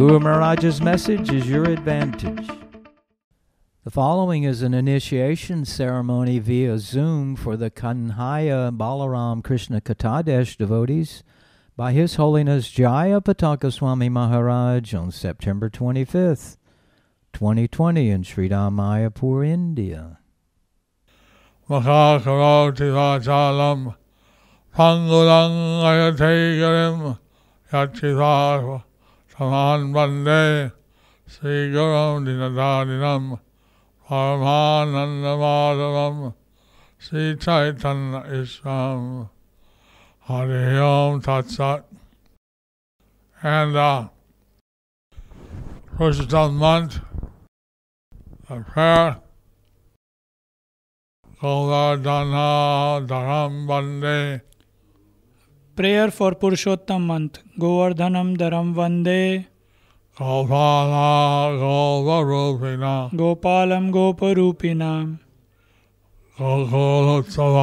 Guru Maharaj's message is your advantage. The following is an initiation ceremony via Zoom for the Kanhaiya Balaram Krishna Katadesh devotees by His Holiness Jaya Pataka Swami Maharaj on September 25th. 2020 in Sridham Mayapur, India. Saman bande Sri Gurum dinadadinam paramanandamadavam Sri Chaitanya Islam Hare Om Tat Sat and uh, first of the a prayer. Govardhana Dharam Bande prayer for Purushottam month गोवर्धनम धरम वंदे गोपाल गोप रूपिण गोकुलोत्सव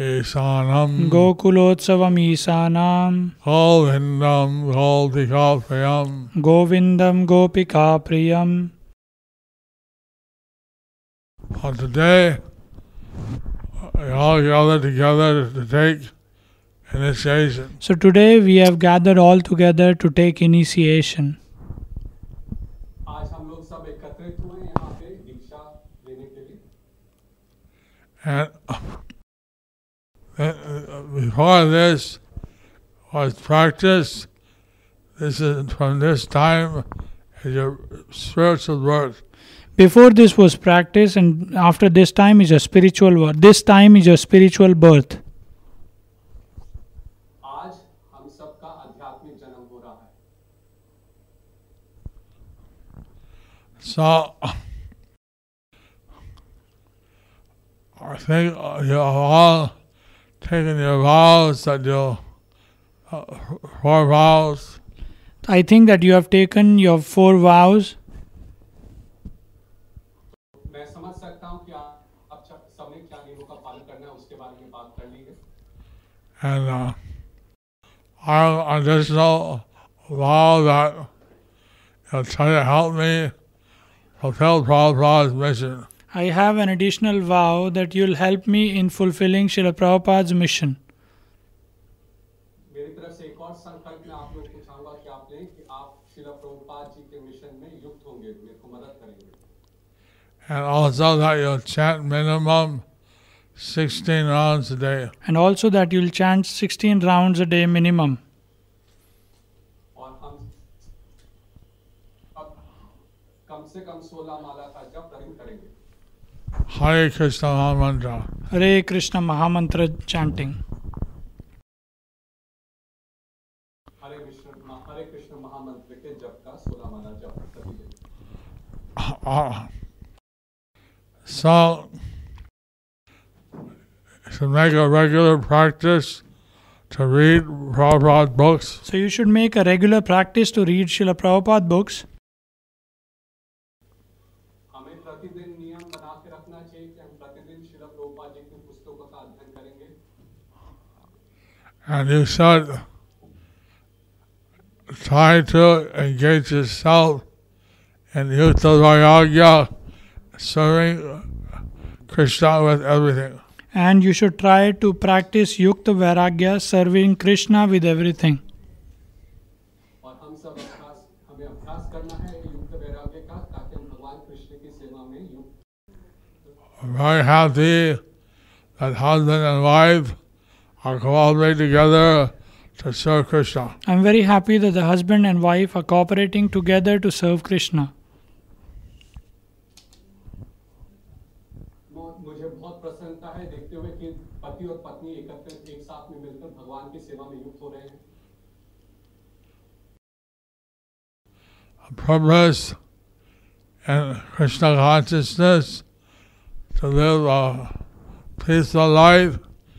ईशानम गोकुलोत्सव ईशानम गोविंदम गोपिका प्रियम गोविंदम गोपिका प्रियम today, we all gather together to take Initiation. So today we have gathered all together to take initiation. And uh, uh, before this was practice, this is from this time is your spiritual work. Before this was practice, and after this time is your spiritual work. This time is your spiritual birth. So I think uh, you're all taking your vows that you uh, four vows. I think that you have taken your four vows. And uh, I, I just vow that you'll try to help me Prabhupada's mission. I have an additional vow that you'll help me in fulfilling Srila Prabhupada's mission. And also that you'll chant minimum 16 rounds a day. And also that you'll chant 16 rounds a day minimum. Hare Krishna Mahamantra. Hare Krishna Mahamantra chanting. Ah, ah. So, to make a regular practice to read Prabhupada books. So, you should make a regular practice to read Srila Prabhupada books. and you said, try to engage yourself in Yukta Vairagya, serving Krishna with everything. And you should try to practice Yukta Vairagya, serving Krishna with everything. Very happy that husband and wife are cooperating together to serve Krishna. I'm very happy that the husband and wife are cooperating together to serve Krishna. Progress and Krishna consciousness to live a peaceful life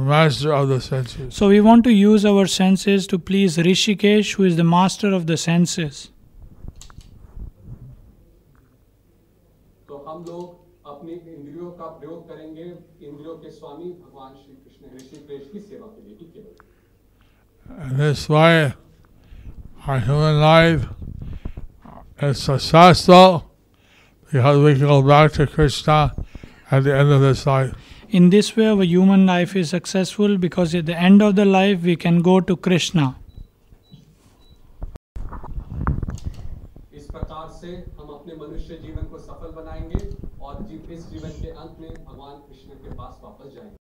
master of the senses. So we want to use our senses to please Hrishikesh, who is the master of the senses. And that's why our human life is successful because we go back to Krishna at the end of this life. In this way, our human life is successful because at the end of the life, we can go to Krishna. इस प्रकार से हम अपने मनुष्य जीवन को सफल बनाएंगे और जी, इस जीवन के अंत में भगवान कृष्ण के पास वापस जाएंगे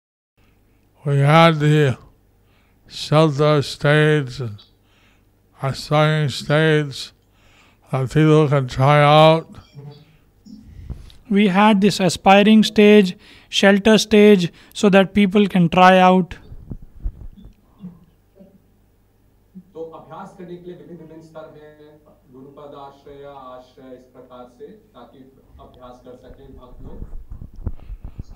We had the shelter stage, and aspiring stage that people can try out. we had this aspiring stage, shelter stage, so that people can try out.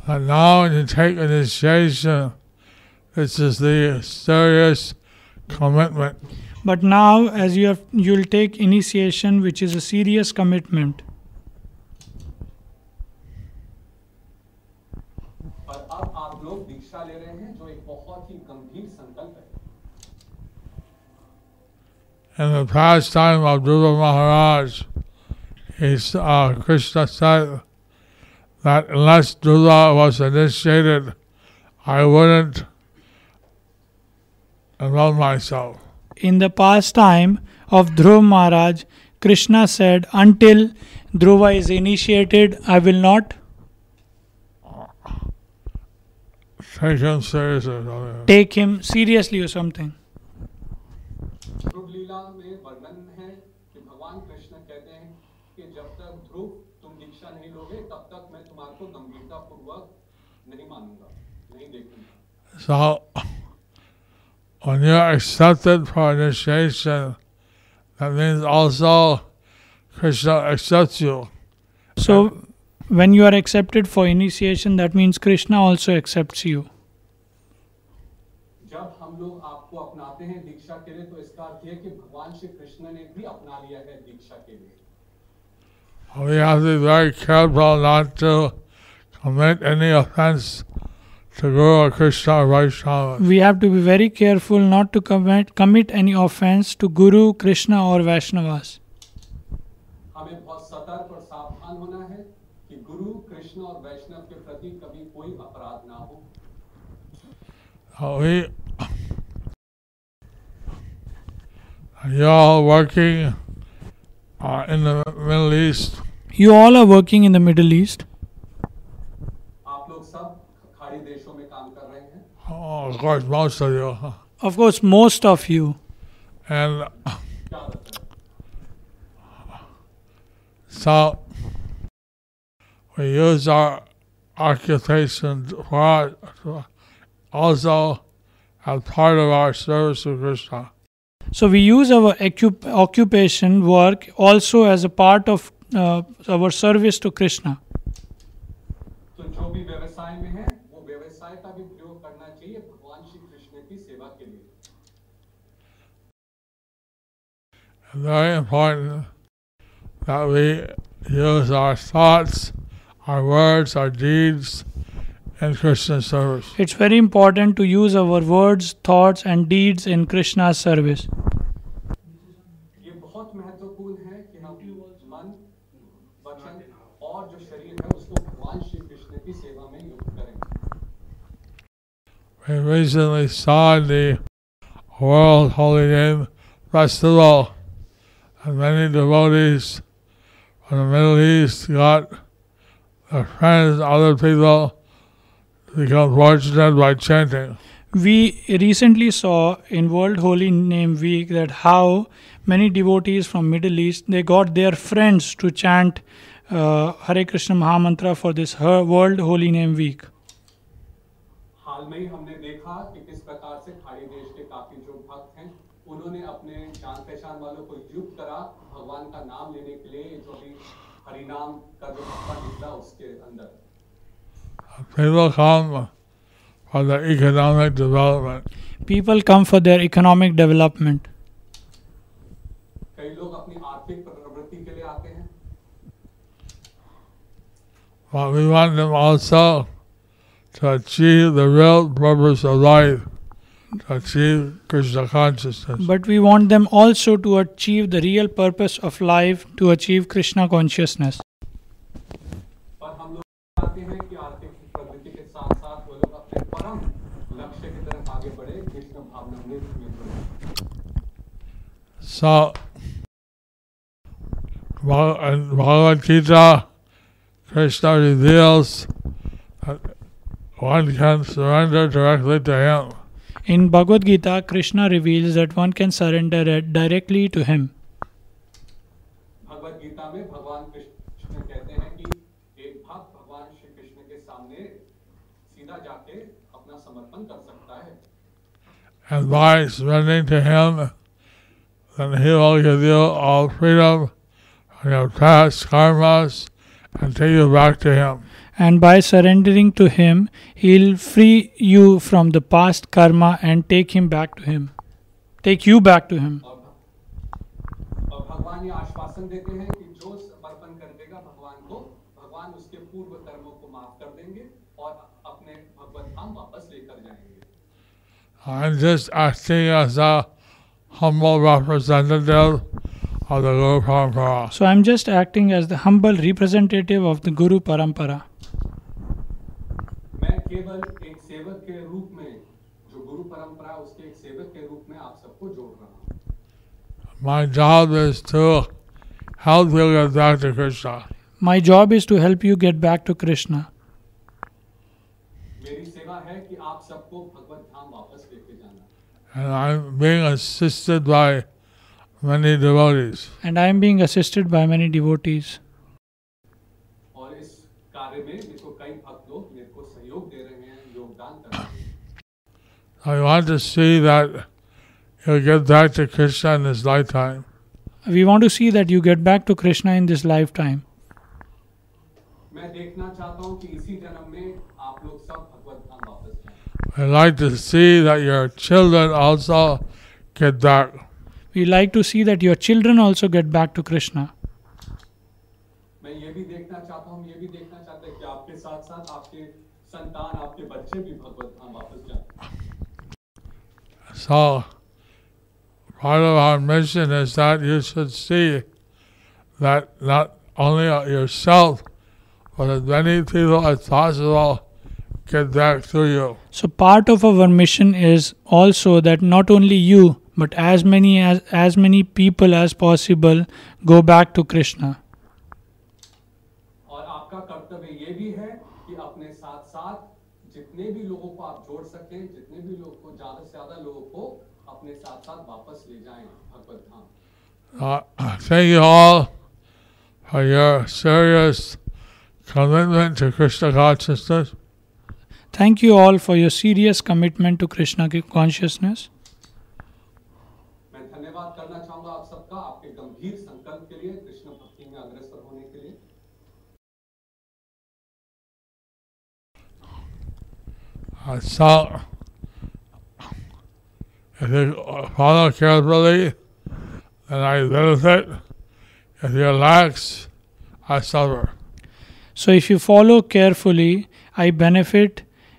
And now to take initiation, this is the serious commitment. But now, as you have, you'll take initiation, which is a serious commitment. लोग दीक्षा ले रहे हैं जो एक बहुत ही गंभीर संकल्प है In the past time of Dhruva Maharaj, he's, uh, Krishna said that unless Dhruva was initiated, I wouldn't enroll myself. In the past time of Dhruv Maharaj, Krishna said, Until Dhruva is initiated, I will not take him seriously or something. So, when you are accepted for initiation, that means also Krishna accepts you. So, when you are accepted for initiation, that means Krishna also accepts you. अपनाते हैं दीक्षा के लिए तो इसका अर्थ है कि भगवान श्री कृष्ण ने भी अपना लिया है दीक्षा के लिए We have to be very careful not to commit any offense to Guru or Krishna or Vaishnava. We have to be very careful not to commit, commit any offense to Guru, Krishna, or Vaishnavas. हमें बहुत सतर्क और सावधान होना है कि गुरु कृष्ण और वैष्णव के प्रति कभी कोई अपराध ना हो You all working uh, in the Middle East. You all are working in the Middle East. Oh, of course, most of you. Of course, most of you. And so we use our occupation for also as part of our service to Krishna. So, we use our occup- occupation work also as a part of uh, our service to Krishna. तो जो भी व्यवसाय में है वो व्यवसाय का भी प्रयोग करना चाहिए भगवान श्री कृष्ण की सेवा के लिए Very important that we use our thoughts, our words, our deeds and service. It's very important to use our words, thoughts, and deeds in Krishna's service. We recently saw the World Holy Name Festival, and many devotees from the Middle East got their friends, other people become fortunate by chanting. We recently saw in World Holy Name Week that how many devotees from Middle East they got their friends to chant uh, Hare Krishna Mahamantra for this her World Holy Name Week. हाल में ही हमने देखा कि किस प्रकार से खाड़ी देश के काफ़ी जो भक्त हैं उन्होंने अपने जान पहचान वालों को युक्त करा भगवान का नाम लेने के लिए जो भी हरिनाम का जो उसके अंदर People come for the economic development. People come for their economic development. But we want them also to achieve the real purpose of life, to achieve Krishna consciousness. But we want them also to achieve the real purpose of life, to achieve Krishna consciousness. So, in Bhagavad Gita, Krishna reveals that one can surrender directly to him. In Bhagavad Gita, Krishna reveals that one can surrender it directly to him. Bhagavad Gita में भगवान कृष्ण कहते हैं कि एक भक्त भगवान श्री कृष्ण के सामने सीधा जाके अपना समर्पण कर सकता है And by surrendering to him, then he will give you all freedom from your past karmas and take you back to him. And by surrendering to him, he'll free you from the past karma and take him back to him. Take you back to him. और और भगवान ये आश्वासन देते हैं कि जो समर्पण कर देगा भगवान को भगवान उसके पूर्व कर्मों को माफ कर देंगे और अपने भगवत धाम वापस लेकर जाएंगे I'm just acting as a humble representative of the Guru Parampara. So I'm just acting as the humble representative of the Guru Parampara. मैं केवल एक सेवक के रूप में जो गुरु परंपरा है, उसके एक सेवक के रूप में आप सबको जोड़ रहा हूँ My job is to help you get back to Krishna. My job is to help you get back to Krishna. मेरी सेवा है कि आप सबको भगवत धाम वापस लेके जाना And I'm being assisted by many devotees. And I am being assisted by many devotees. और इस कार्य में मेरे को कई भक्त लोग मेरे को सहयोग दे रहे हैं योगदान कर रहे हैं I want to see that you get back to Krishna in this lifetime. We want to see that you get back to Krishna in this lifetime. मैं देखना चाहता हूँ कि इसी जन्म में जाएं I'd like to see that your children also get back. We like to see that your children also get back to Krishna. मैं ये भी देखना चाहता हूँ ये भी देखना चाहता हूँ कि आपके साथ साथ आपके संतान आपके बच्चे भी भगवत धाम वापस जाए So, part of our mission is that you should see that not only yourself, but as many people as possible get back to you. So part of our mission is also that not only you but as many as, as many people as possible go back to Krishna. और आपका कर्तव्य ये भी है कि अपने साथ साथ जितने भी लोगों को आप जोड़ सकें जितने भी लोगों को ज्यादा से ज्यादा लोगों को अपने साथ साथ वापस ले जाएं भगवत धाम Uh, thank you all for your serious commitment to Krishna consciousness. Thank you all for your serious commitment to Krishna consciousness. I saw if you follow carefully, then I benefit. If you relax, I suffer. So if you follow carefully, I benefit.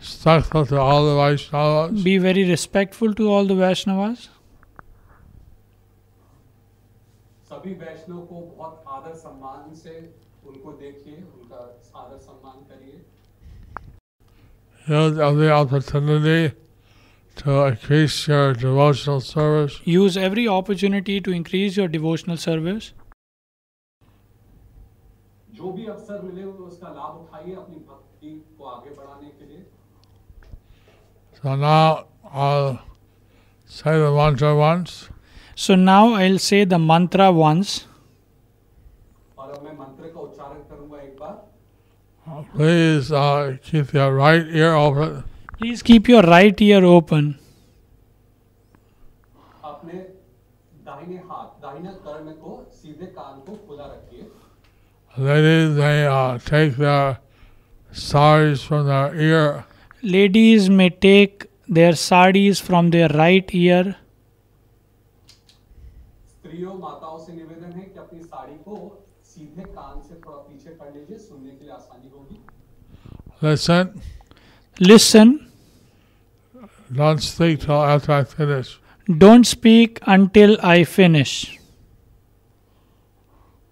respectful to all the Vaishnavas. be very respectful to all the Vaishnavas. सभी वैष्णव को बहुत आदर सम्मान से उनको देखिए उनका आदर सम्मान करिए Use every opportunity to increase your devotional service. Use every opportunity to increase your devotional service. जो भी अवसर मिले उसका लाभ उठाइए अपनी भक्ति को आगे बढ़ाने के लिए So now I'll say the mantra once. So now I'll say the mantra once. और अब मैं मंत्र का उच्चारण करूंगा एक बार Please uh, keep your right ear open. Please keep your right ear open. अपने दाहिने हाथ दाहिने कर्ण को सीधे कान को खुला रखिए Ladies, they uh, take their saris from their ear Ladies may take their saris from their right ear. स्त्रियों माताओं से निवेदन है कि अपनी साड़ी को सीधे कान से थोड़ा पीछे कर लीजिए सुनने के लिए आसानी होगी listen, Listen. don't speak till after I finish. Don't speak until I finish.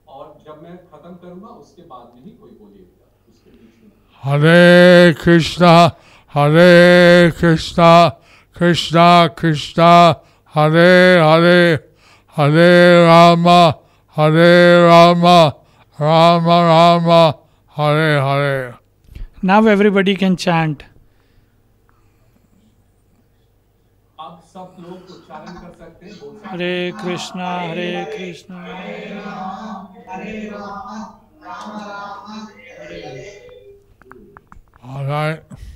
और जब मैं खत्म करूंगा उसके बाद में ही कोई बोलिएगा उसके बीच में Hare Krishna, Hare Krishna Krishna Krishna Hare Hare Hare Rama Hare Rama Ram Ram Hare Hare now everybody can chant Hare Krishna Hare Krishna Hare Ram Hare Ram Ram Ram Hare Hare alright